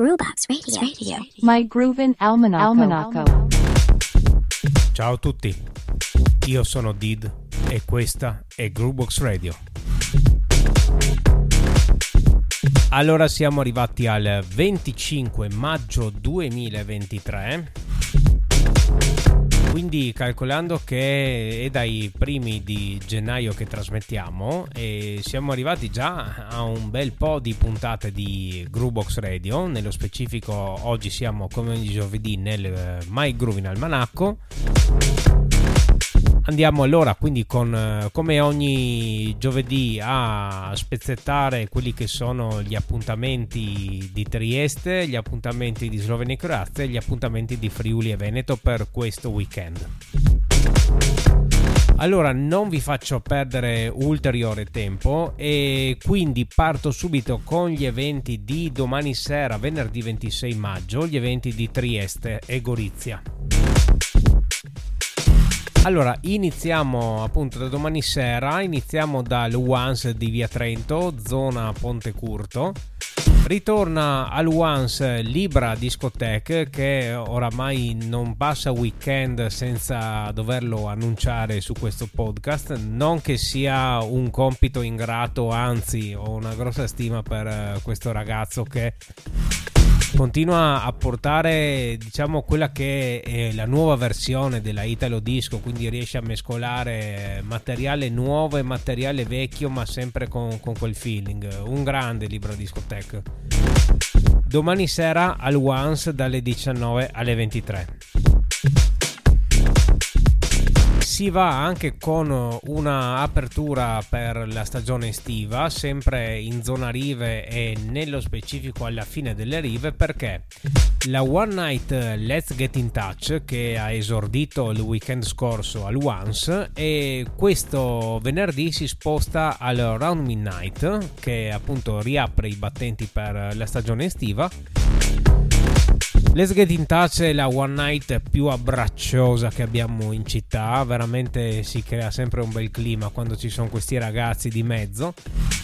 Groovebox Radio. Radio. My Groovin Almanac. Almanac. Ciao a tutti, io sono Did e questa è Groovebox Radio. Allora siamo arrivati al 25 maggio 2023 quindi calcolando che è dai primi di gennaio che trasmettiamo e siamo arrivati già a un bel po' di puntate di Groovebox Radio, nello specifico oggi siamo come ogni giovedì nel My Groove in Almanacco. Andiamo allora quindi con eh, come ogni giovedì a spezzettare quelli che sono gli appuntamenti di Trieste, gli appuntamenti di Slovenia e Croazia e gli appuntamenti di Friuli e Veneto per questo weekend. Allora non vi faccio perdere ulteriore tempo e quindi parto subito con gli eventi di domani sera, venerdì 26 maggio, gli eventi di Trieste e Gorizia. Allora, iniziamo appunto da domani sera, iniziamo dal Once di Via Trento, zona Ponte Curto. Ritorna al Once Libra Discotheque che oramai non passa weekend senza doverlo annunciare su questo podcast. Non che sia un compito ingrato, anzi ho una grossa stima per eh, questo ragazzo che continua a portare diciamo quella che è la nuova versione della Italo Disco quindi riesce a mescolare materiale nuovo e materiale vecchio ma sempre con, con quel feeling. Un grande libro discoteca. Domani sera al Once dalle 19 alle 23 va anche con una apertura per la stagione estiva, sempre in zona rive e nello specifico alla fine delle rive, perché la One Night Let's Get in Touch che ha esordito il weekend scorso al Once e questo venerdì si sposta al Round Midnight che appunto riapre i battenti per la stagione estiva Let's Get in Touch è la one night più abbracciosa che abbiamo in città, veramente si crea sempre un bel clima quando ci sono questi ragazzi di mezzo.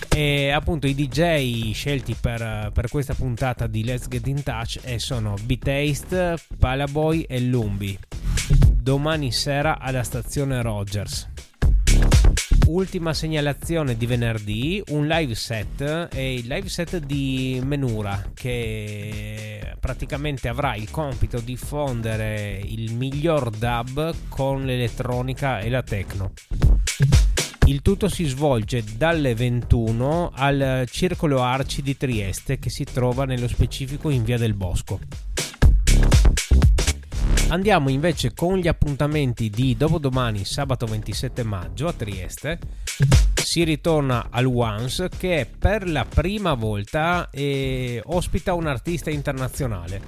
E appunto i DJ scelti per, per questa puntata di Let's Get in Touch sono B-Taste, Palaboy e Lumbi. Domani sera alla stazione Rogers ultima segnalazione di venerdì, un live set, è il live set di Menura che praticamente avrà il compito di fondere il miglior dub con l'elettronica e la techno. Il tutto si svolge dalle 21 al Circolo Arci di Trieste che si trova nello specifico in Via del Bosco. Andiamo invece con gli appuntamenti di dopodomani, sabato 27 maggio a Trieste. Si ritorna al Once che per la prima volta eh, ospita un artista internazionale.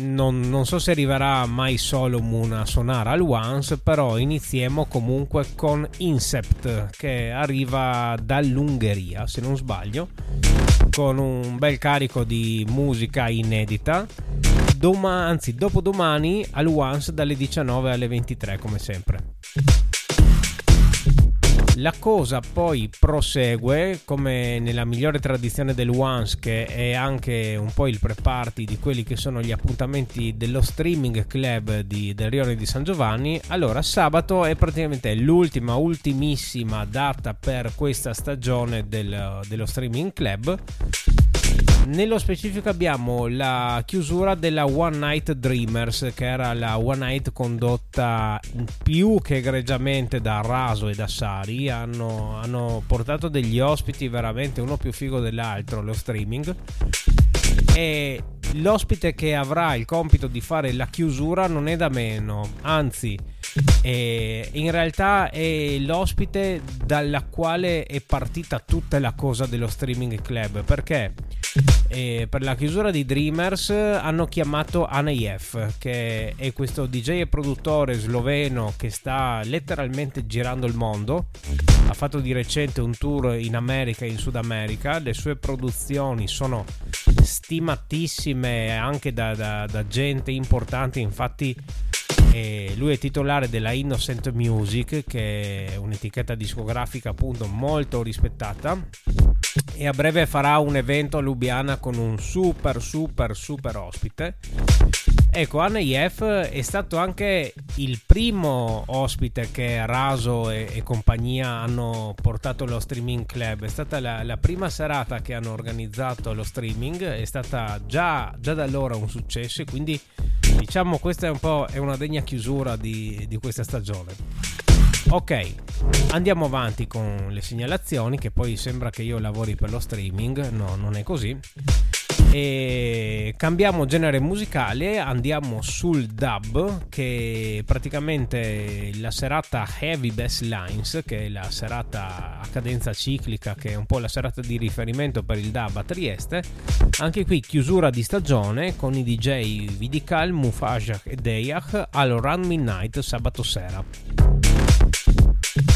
Non, non, so se arriverà mai Solomon a suonare al Once, però iniziamo comunque con Incept che arriva dall'Ungheria, se non sbaglio, con un bel carico di musica inedita doma- anzi dopodomani al Once dalle 19 alle 23 come sempre. La cosa poi prosegue come nella migliore tradizione del Once che è anche un po' il pre-party di quelli che sono gli appuntamenti dello streaming club di, del Rione di San Giovanni. Allora sabato è praticamente l'ultima, ultimissima data per questa stagione del, dello streaming club nello specifico abbiamo la chiusura della One Night Dreamers, che era la One Night condotta più che egregiamente da Raso e da Sari. Hanno, hanno portato degli ospiti veramente uno più figo dell'altro, lo streaming. E l'ospite che avrà il compito di fare la chiusura non è da meno, anzi e in realtà è l'ospite dalla quale è partita tutta la cosa dello streaming club perché e per la chiusura di Dreamers hanno chiamato Aneyef, che è questo DJ e produttore sloveno che sta letteralmente girando il mondo. Ha fatto di recente un tour in America e in Sud America. Le sue produzioni sono stimatissime anche da, da, da gente importante. Infatti, eh, lui è titolare della Innocent Music, che è un'etichetta discografica appunto molto rispettata e a breve farà un evento a Lubiana con un super super super ospite. Ecco, Anayef è stato anche il primo ospite che Raso e, e, compagnia hanno portato allo streaming club. È stata la, la, prima serata che hanno organizzato lo streaming, è stata già, già da allora un successo e quindi diciamo questa è un po' è una degna chiusura di, di questa stagione. Ok, andiamo avanti con le segnalazioni che poi sembra che io lavori per lo streaming, no, non è così. E cambiamo genere musicale, andiamo sul dub che praticamente la serata Heavy Bass Lines, che è la serata a cadenza ciclica, che è un po' la serata di riferimento per il dub a Trieste. Anche qui chiusura di stagione con i DJ Vidical, Mufajak e Deyach al Run Midnight sabato sera.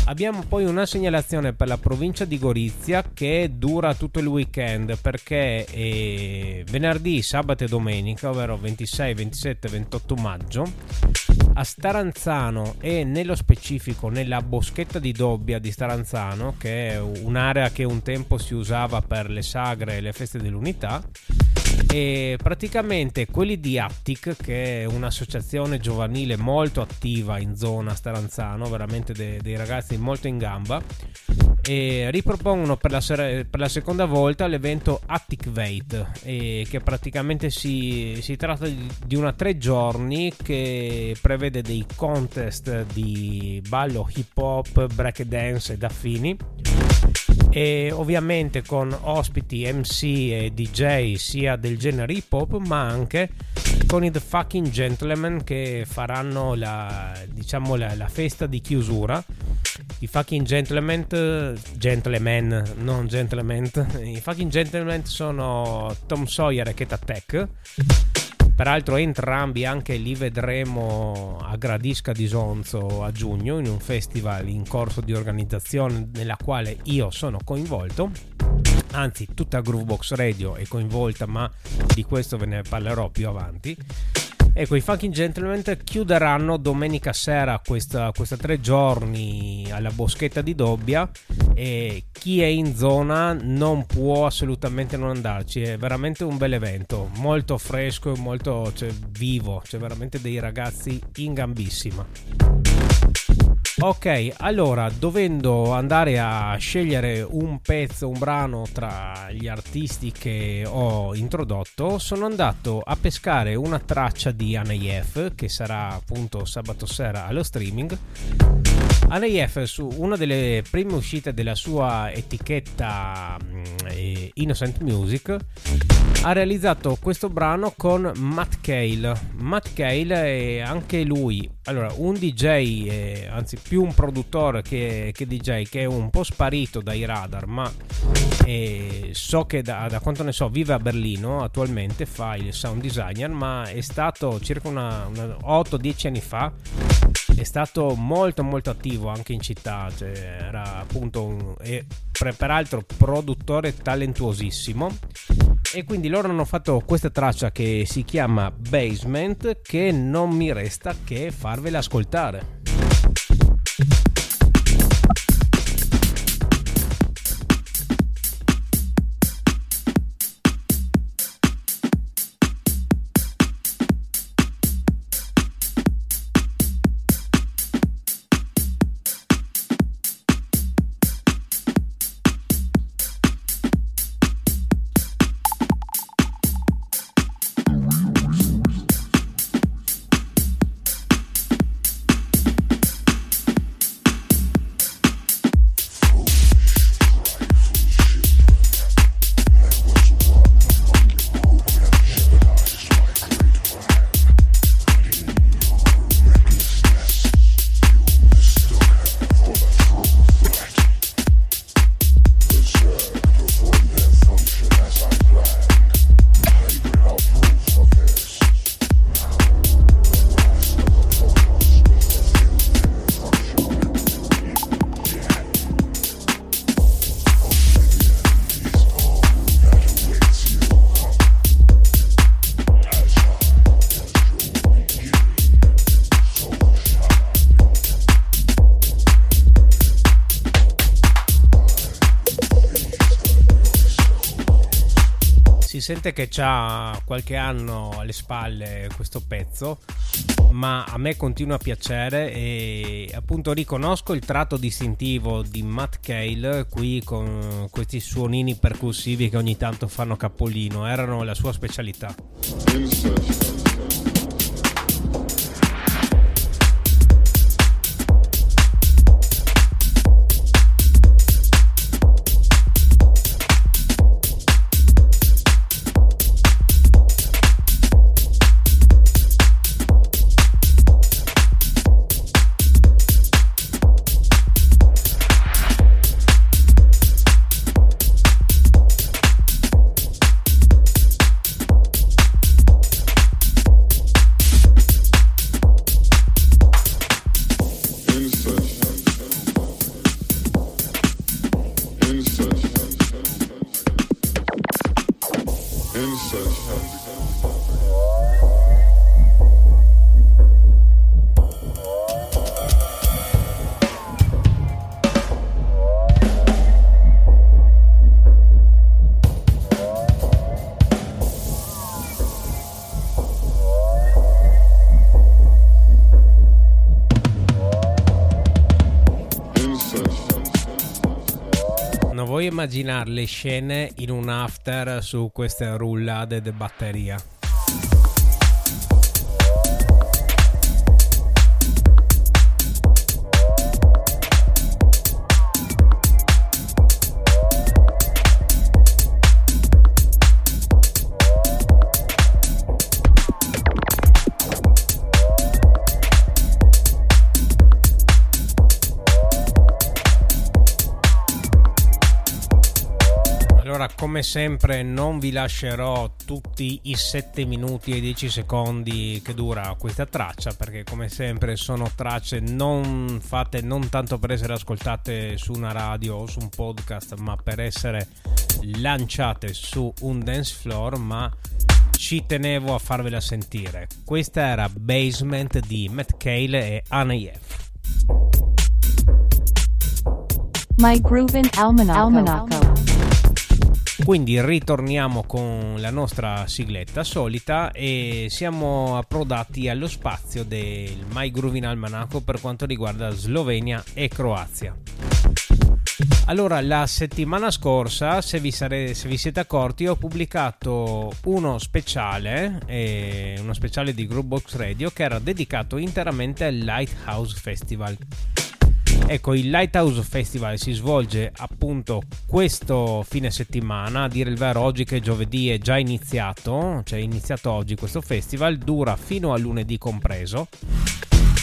Abbiamo poi una segnalazione per la provincia di Gorizia che dura tutto il weekend perché eh, venerdì, sabato e domenica, ovvero 26, 27 e 28 maggio, a Staranzano e nello specifico nella boschetta di Dobbia di Staranzano, che è un'area che un tempo si usava per le sagre e le feste dell'unità, e praticamente quelli di Attic, che è un'associazione giovanile molto attiva in zona Staranzano, veramente de- dei ragazzi molto in gamba, ripropongono per la, ser- per la seconda volta l'evento Attic Veit, che praticamente si, si tratta di, di una tre giorni che prevede dei contest di ballo hip hop, break dance ed affini e ovviamente con ospiti MC e DJ sia del genere hip hop ma anche con i The Fucking Gentlemen che faranno la, diciamo la, la festa di chiusura. I fucking gentlemen gentlemen non gentlemen. I fucking gentlemen sono Tom Sawyer e Keta Tech Peraltro entrambi anche li vedremo a Gradisca di Sonzo a giugno in un festival in corso di organizzazione nella quale io sono coinvolto. Anzi, tutta Groovebox Radio è coinvolta, ma di questo ve ne parlerò più avanti. Ecco, i Fucking Gentlemen chiuderanno domenica sera questa, questa tre giorni alla boschetta di Dobbia e chi è in zona non può assolutamente non andarci. È veramente un bel evento, molto fresco e molto cioè, vivo. C'è veramente dei ragazzi in gambissima. Ok, allora dovendo andare a scegliere un pezzo, un brano tra gli artisti che ho introdotto, sono andato a pescare una traccia di Anayef che sarà appunto sabato sera allo streaming. Anayef su una delle prime uscite della sua etichetta eh, Innocent Music ha realizzato questo brano con Matt Cale. Matt Cale è anche lui, allora, un DJ, eh, anzi più un produttore che, che, DJ, che è un po' sparito dai radar, ma eh, so che da, da, quanto ne so vive a Berlino attualmente, fa il sound designer, ma è stato circa una, una 8-10 anni fa, è stato molto molto attivo anche in città, cioè era appunto un, e, peraltro produttore talentuosissimo e quindi loro hanno fatto questa traccia che si chiama Basement che non mi resta che farvela ascoltare. Sente che ha qualche anno alle spalle questo pezzo, ma a me continua a piacere e appunto riconosco il tratto distintivo di Matt Cale qui con questi suonini percussivi che ogni tanto fanno capolino, erano la sua specialità. Immaginare le scene in un after su queste rullate di batteria. Come sempre non vi lascerò tutti i 7 minuti e 10 secondi che dura questa traccia perché come sempre sono tracce non fatte non tanto per essere ascoltate su una radio o su un podcast ma per essere lanciate su un dance floor ma ci tenevo a farvela sentire questa era Basement di Matt Cale e Anayef My Groovin' Almanaco. Almanaco. Quindi ritorniamo con la nostra sigletta solita e siamo approdati allo spazio del My Groovin Almanacco per quanto riguarda Slovenia e Croazia. Allora, la settimana scorsa, se vi, sare- se vi siete accorti, ho pubblicato uno speciale, eh, uno speciale di Groupbox Radio che era dedicato interamente al Lighthouse Festival Ecco, il Lighthouse Festival si svolge appunto questo fine settimana, a dire il vero oggi che giovedì è già iniziato, cioè è iniziato oggi questo festival, dura fino a lunedì compreso.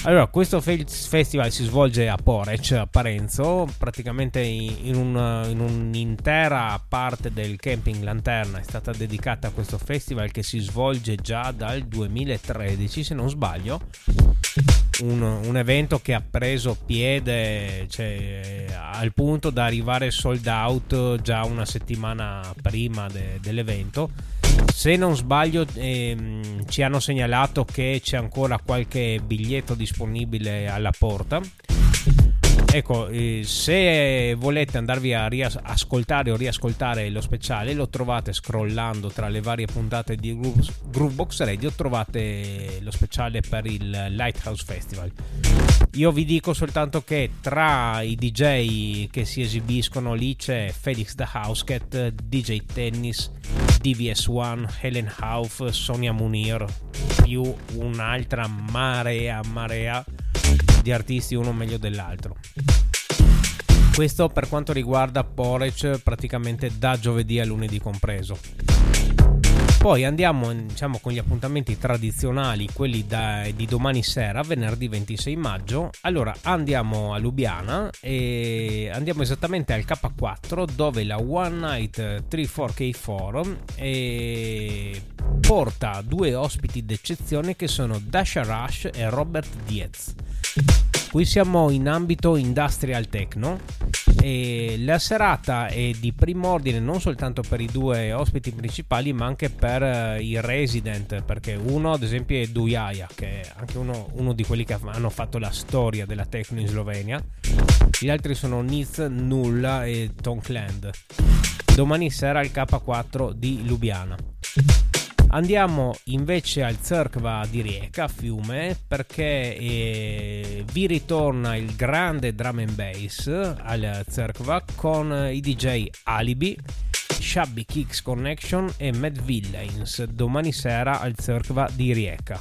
Allora, questo fe- festival si svolge a Porec, a Parenzo, praticamente in, un, in, un'intera parte del camping Lanterna è stata dedicata a questo festival che si svolge già dal 2013, se non sbaglio un, un, evento che ha preso piede cioè, al punto da arrivare sold out già una settimana prima de, dell'evento. Se non sbaglio, ehm, ci hanno segnalato che c'è ancora qualche biglietto disponibile alla porta Ecco, eh, se volete andarvi a riascoltare o riascoltare lo speciale, lo trovate scrollando tra le varie puntate di Groovebox Radio, trovate lo speciale per il Lighthouse Festival. Io vi dico soltanto che tra i DJ che si esibiscono lì c'è Felix the Housecat, DJ Tennis, DVS1, Helen Hauf, Sonia Munir, più un'altra marea, marea di artisti uno meglio dell'altro. Questo per quanto riguarda Porec praticamente da giovedì a lunedì compreso. Poi andiamo diciamo, con gli appuntamenti tradizionali, quelli da, di domani sera, venerdì 26 maggio. Allora andiamo a Lubiana e andiamo esattamente al K4 dove la One Night 34K4 e porta due ospiti d'eccezione che sono Dasha Rush e Robert Diez. Qui siamo in ambito industrial techno e la serata è di primo ordine non soltanto per i due ospiti principali ma anche per uh, i resident perché uno ad esempio è Dujaya che è anche uno, uno, di quelli che hanno fatto la storia della techno in Slovenia gli altri sono Niz, Nulla e Tonkland domani sera al K4 di Lubiana. Andiamo invece al Zerkva di Rieca, Fiume, perché eh, vi ritorna il grande drum and bass al Zerkva con i DJ Alibi, Shabby Kicks Connection e Mad Villains domani sera al Zerkva di Rieca.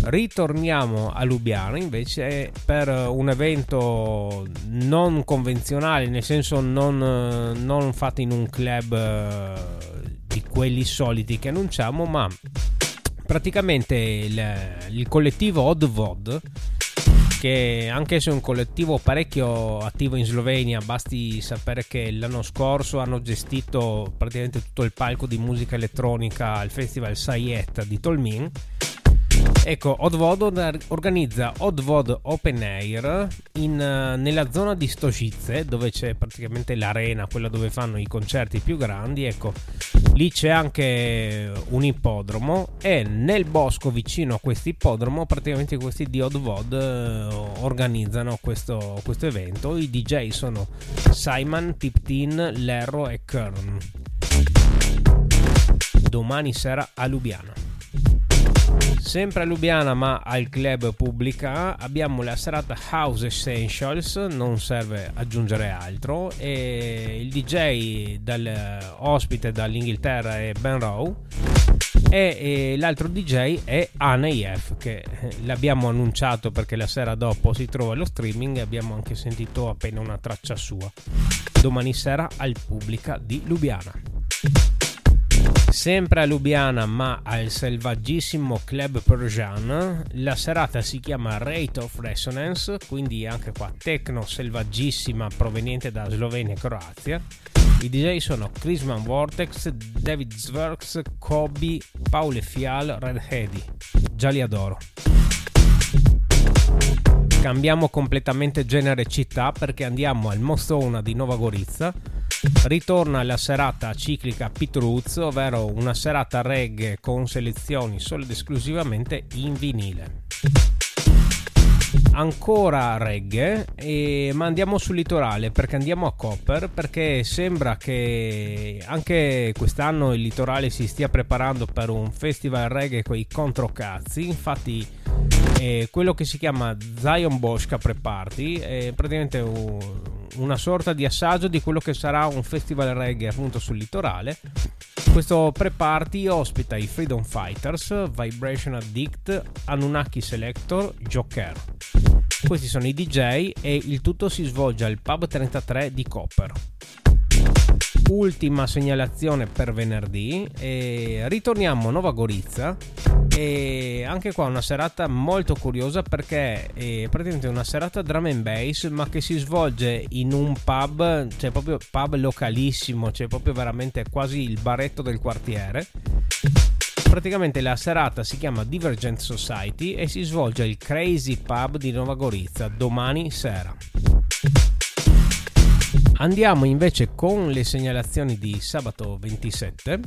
Ritorniamo a Lubiana invece per un evento non convenzionale, nel senso non, non fatto in un club eh, di quelli soliti che annunciamo, ma praticamente il, il collettivo Odd Vod che anche se è un collettivo parecchio attivo in Slovenia, basti sapere che l'anno scorso hanno gestito praticamente tutto il palco di musica elettronica al festival Sayet di Tolmin Ecco, Odvod organizza Odvod Open Air in, nella zona di Stocice, dove c'è praticamente l'arena, quella dove fanno i concerti più grandi. Ecco, lì c'è anche un ippodromo e nel bosco vicino a questo ippodromo, praticamente questi di Odvod eh, organizzano questo, questo evento. I DJ sono Simon, Tiptin, Lerro e Kern. Domani sera a Lubiana. Sempre a Lubiana ma al club pubblica abbiamo la serata House Essentials, non serve aggiungere altro, e il DJ dal, ospite dall'Inghilterra è Ben Rowe e, e l'altro DJ è Anef che eh, l'abbiamo annunciato perché la sera dopo si trova lo streaming e abbiamo anche sentito appena una traccia sua. Domani sera al pubblica di Lubiana. Sempre a Lubiana ma al selvaggissimo Club Persian, la serata si chiama Rate of Resonance, quindi anche qua techno selvaggissima proveniente da Slovenia e Croazia. I DJ sono Chrisman Vortex, David Zwerks, Kobe, Paolo Fial, Red Heady. Già li adoro. Cambiamo completamente genere città perché andiamo al Mostona di Nova Gorizia ritorna la serata ciclica Pit Roots, ovvero una serata reggae con selezioni solo ed esclusivamente in vinile. Ancora reggae, e, ma andiamo sul litorale perché andiamo a Copper perché sembra che anche quest'anno il litorale si stia preparando per un festival reggae con i controcazzi. Infatti, eh, quello che si chiama Zion Bosca Pre-Party è praticamente un, una sorta di assaggio di quello che sarà un festival reggae appunto sul litorale. Questo pre-party ospita i Freedom Fighters, Vibration Addict, Anunnaki Selector, Joker. Questi sono i DJ e il tutto si svolge al pub 33 di Copper ultima segnalazione per venerdì e ritorniamo a Nova Gorizia. E anche qua una serata molto curiosa perché è praticamente una serata drum and bass ma che si svolge in un pub cioè proprio pub localissimo cioè proprio veramente quasi il baretto del quartiere. Praticamente la serata si chiama Divergent Society e si svolge al Crazy Pub di Nova Gorizia domani sera Andiamo invece con le segnalazioni di sabato 27.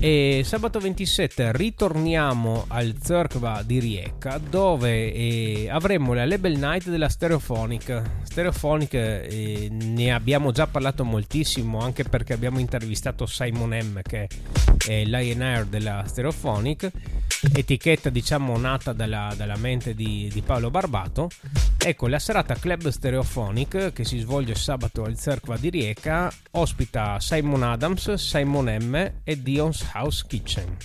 E sabato 27 ritorniamo al Zerkva di Rijeka dove eh, avremo la Label Night della Stereophonic. Stereophonic eh, ne abbiamo già parlato moltissimo anche perché abbiamo intervistato Simon M che è l'INR della Stereophonic etichetta diciamo nata dalla, dalla mente di, di, Paolo Barbato. Ecco, la serata Club Stereophonic che si svolge sabato al Cerqua di Rieca ospita Simon Adams, Simon M e Dion's House Kitchen.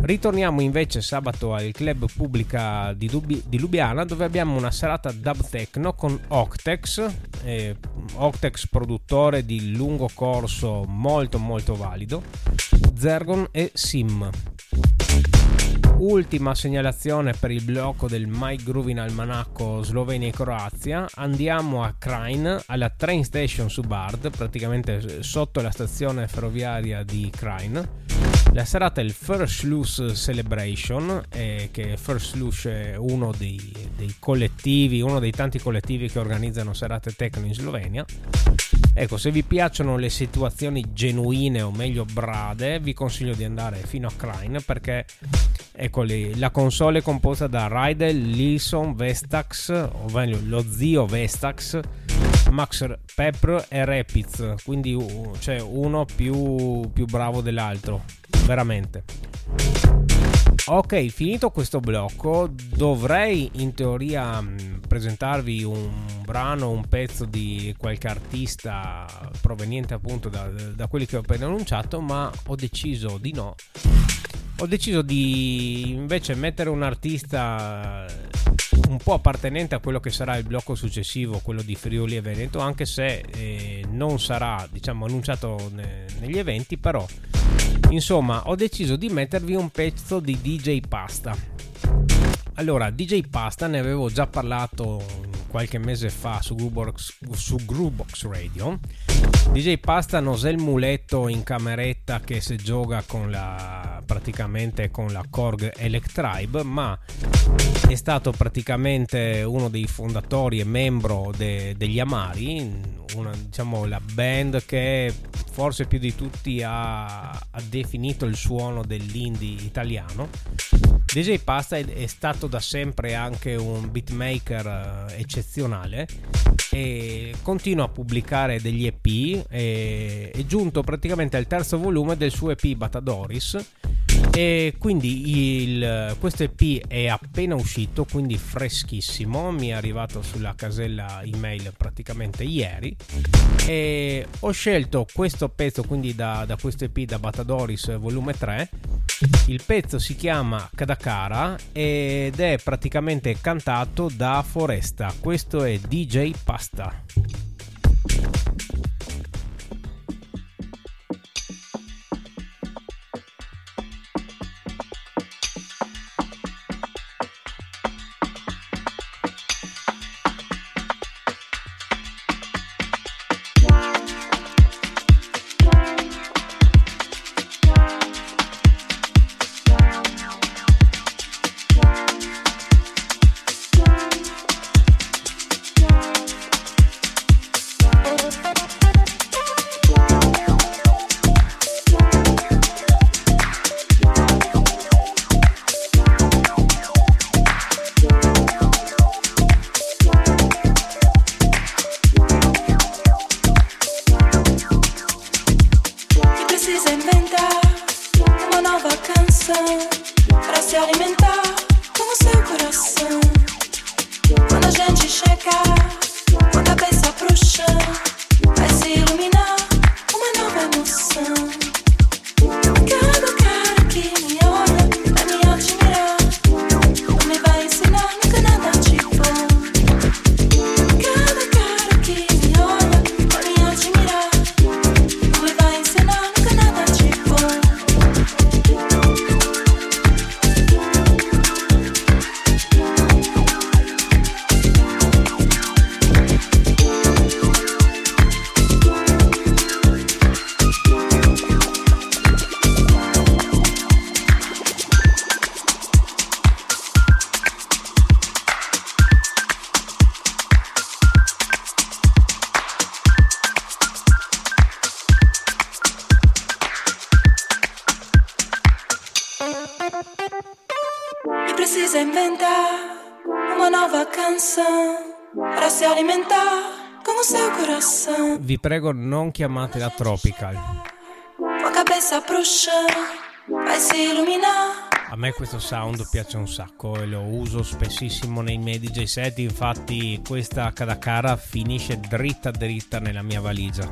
Ritorniamo invece sabato al club pubblica di, Dubi- di, Lubiana dove abbiamo una serata dub techno con Octex, eh, Octex produttore di lungo corso molto molto valido, Zergon e Sim. Ultima segnalazione per il blocco del My Groovin Almanacco Slovenia e Croazia. Andiamo a Krain, alla train station su Bard, praticamente sotto la stazione ferroviaria di Krain. La serata è il First Loose Celebration, eh, che First Loose è uno dei, dei collettivi, uno dei tanti collettivi che organizzano serate techno in Slovenia. Ecco, se vi piacciono le situazioni genuine o meglio brade, vi consiglio di andare fino a Krain perché ecco, la console è composta da Rydell, Lilson, Vestax, o meglio lo zio Vestax Max Pepper e Rapids, quindi cioè uno più, più bravo dell'altro, veramente. Ok, finito questo blocco, dovrei in teoria mm, presentarvi un brano, un pezzo di qualche artista proveniente appunto da, da quelli che ho appena annunciato, ma ho deciso di no. Ho deciso di invece mettere un artista un po' appartenente a quello che sarà il blocco successivo, quello di Friuli e Veneto, anche se eh, non sarà diciamo annunciato ne, negli eventi, però insomma ho deciso di mettervi un pezzo di DJ Pasta. Allora, DJ Pasta ne avevo già parlato qualche mese fa su Groovebox, su Groovebox Radio. DJ Pasta non è il muletto in cameretta che si gioca con la praticamente con la Korg Electribe, ma è stato praticamente uno dei fondatori e membro de, degli Amari, una, diciamo la band che forse più di tutti ha, ha definito il suono dell'indie italiano. DJ Pasta è, è, stato da sempre anche un beatmaker eh, eccezionale e continua a pubblicare degli EP. E, è giunto praticamente al terzo volume del suo EP Batadoris e quindi il, questo EP è appena uscito, quindi freschissimo. Mi è arrivato sulla casella email praticamente ieri. E ho scelto questo pezzo, quindi da, da questo EP da Batadoris volume 3. Il pezzo si chiama Kadakara ed è praticamente cantato da Foresta. Questo è DJ Pasta. Vi prego non chiamatela Tropical. A me questo sound piace un sacco e lo uso spessissimo nei miei DJ set, infatti questa Kadakara finisce dritta dritta nella mia valigia.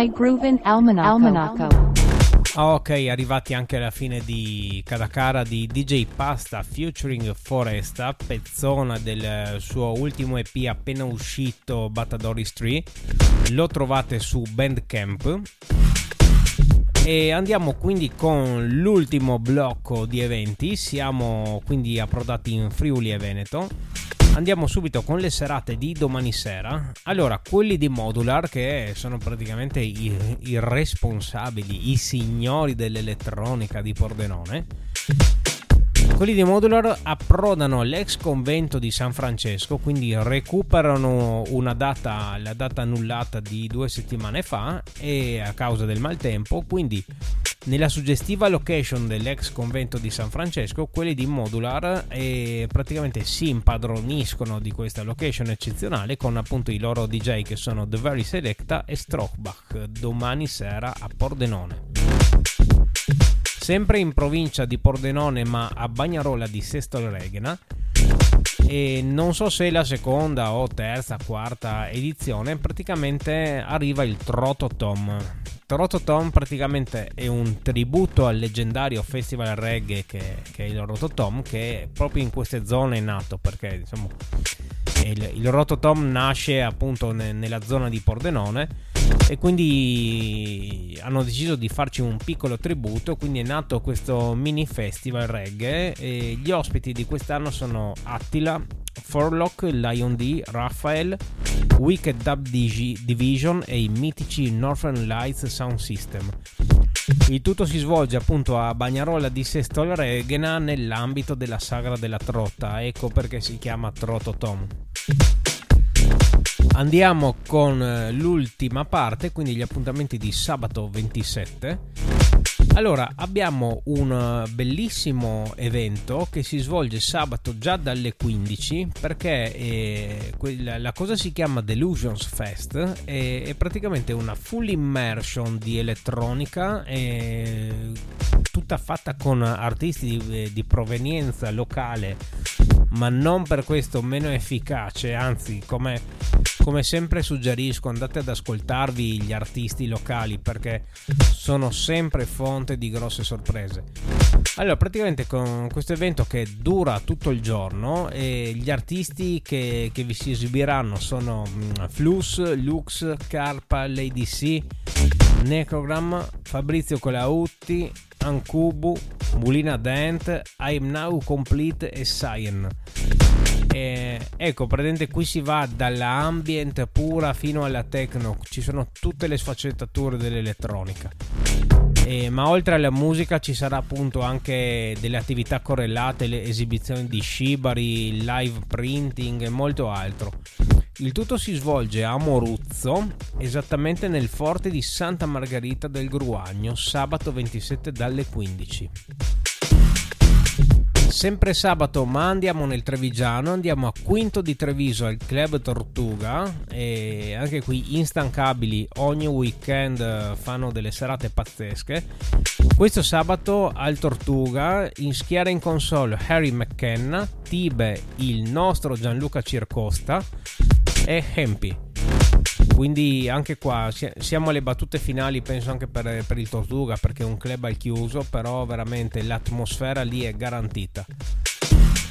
My Groovin Almanacco. Almanacco. Ok, arrivati anche alla fine di Kadakara di DJ Pasta featuring Foresta, pezzona del suo ultimo EP appena uscito Batadoris 3. Lo trovate su Bandcamp. E andiamo quindi con l'ultimo blocco di eventi. Siamo quindi approdati in Friuli e Veneto andiamo subito con le serate di domani sera. Allora, quelli di Modular, che sono praticamente i, i responsabili, i signori dell'elettronica di Pordenone. Quelli di Modular approdano all'ex convento di San Francesco, quindi recuperano una data, la data annullata di due settimane fa e a causa del maltempo, quindi nella suggestiva location dell'ex convento di San Francesco, quelli di Modular eh, praticamente si impadroniscono di questa location eccezionale con appunto i loro DJ che sono The Very Selecta e Strochbach domani sera a Pordenone. Sempre in provincia di Pordenone ma a Bagnarola di Sesto Regena e non so se la seconda o terza, quarta edizione praticamente arriva il Trotto Tom. Rototom praticamente è un tributo al leggendario festival reggae che, che, è il Rototom che proprio in queste zone è nato perché insomma il, il Rototom nasce appunto ne, nella zona di Pordenone e quindi hanno deciso di farci un piccolo tributo quindi è nato questo mini festival reggae e gli ospiti di quest'anno sono Attila Forlock, Lion D, Raphael, Wicked Dub Division e i mitici Northern Lights Sound System. Il tutto si svolge appunto a Bagnarola di Sestol Regena nell'ambito della sagra della trotta, ecco perché si chiama Trotto Tom. Andiamo con eh, l'ultima parte, quindi gli appuntamenti di sabato 27 allora, abbiamo un eh, bellissimo evento che si svolge sabato già dalle 15 perché eh, la cosa si chiama Delusions Fest è, è praticamente una full immersion di elettronica eh, tutta fatta con artisti di, eh, di provenienza locale ma non per questo meno efficace, anzi come, come sempre suggerisco andate ad ascoltarvi gli artisti locali perché sono sempre fonte di grosse sorprese. Allora, praticamente con questo evento che dura tutto il giorno, e gli artisti che, che vi si esibiranno sono mm, Flus, Lux, Carpa, Lady C, Necrogram, Fabrizio Colautti, Ancubu, Bulina Dent, I'm Now Complete e Cyan. E, ecco, praticamente qui si va dalla ambient pura fino alla techno, ci sono tutte le sfaccettature dell'elettronica. E, ma oltre alla musica ci sarà appunto anche delle attività correlate, le esibizioni di shibari, live printing e molto altro. Il tutto si svolge a Moruzzo, esattamente nel forte di Santa Margherita del Gruagno, sabato 27 dalle 15. Sempre sabato, ma andiamo nel Trevigiano, andiamo a Quinto di Treviso al Club Tortuga e anche qui instancabili, ogni weekend fanno delle serate pazzesche. Questo sabato al Tortuga in schiera in console Harry McKenna, Tibe il nostro Gianluca Circosta e Hempi. Quindi anche qua siamo alle battute finali, penso anche per, per il Tortuga, perché è un club al chiuso, però veramente l'atmosfera lì è garantita.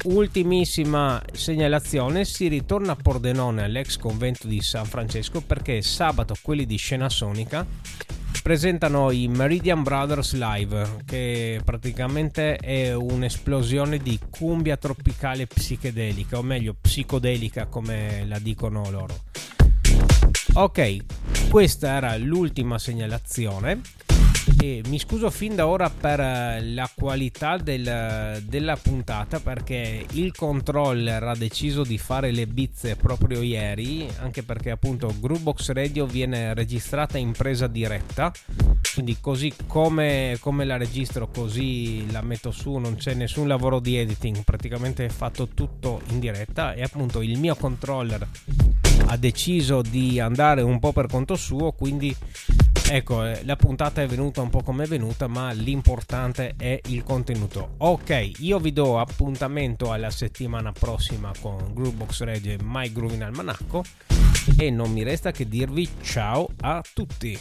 Ultimissima segnalazione, si ritorna a Pordenone all'ex convento di San Francesco perché sabato quelli di Scena Sonica presentano i Meridian Brothers Live, che praticamente è un'esplosione di cumbia tropicale psichedelica, o meglio psicodelica come la dicono loro. Ok, questa era l'ultima segnalazione. E mi scuso fin da ora per eh, la qualità del, della puntata perché il controller ha deciso di fare le bizze proprio ieri, anche perché appunto Groovebox Radio viene registrata in presa diretta, quindi così come, come la registro così la metto su, non c'è nessun lavoro di editing, praticamente è fatto tutto in diretta. E appunto il mio controller ha deciso di andare un po' per conto suo, quindi ecco, eh, la puntata è venuta un po' come è venuta, ma l'importante è il contenuto. Ok, io vi do appuntamento alla settimana prossima con Groovebox Radio e My Groovin Almanacco e non mi resta che dirvi ciao a tutti.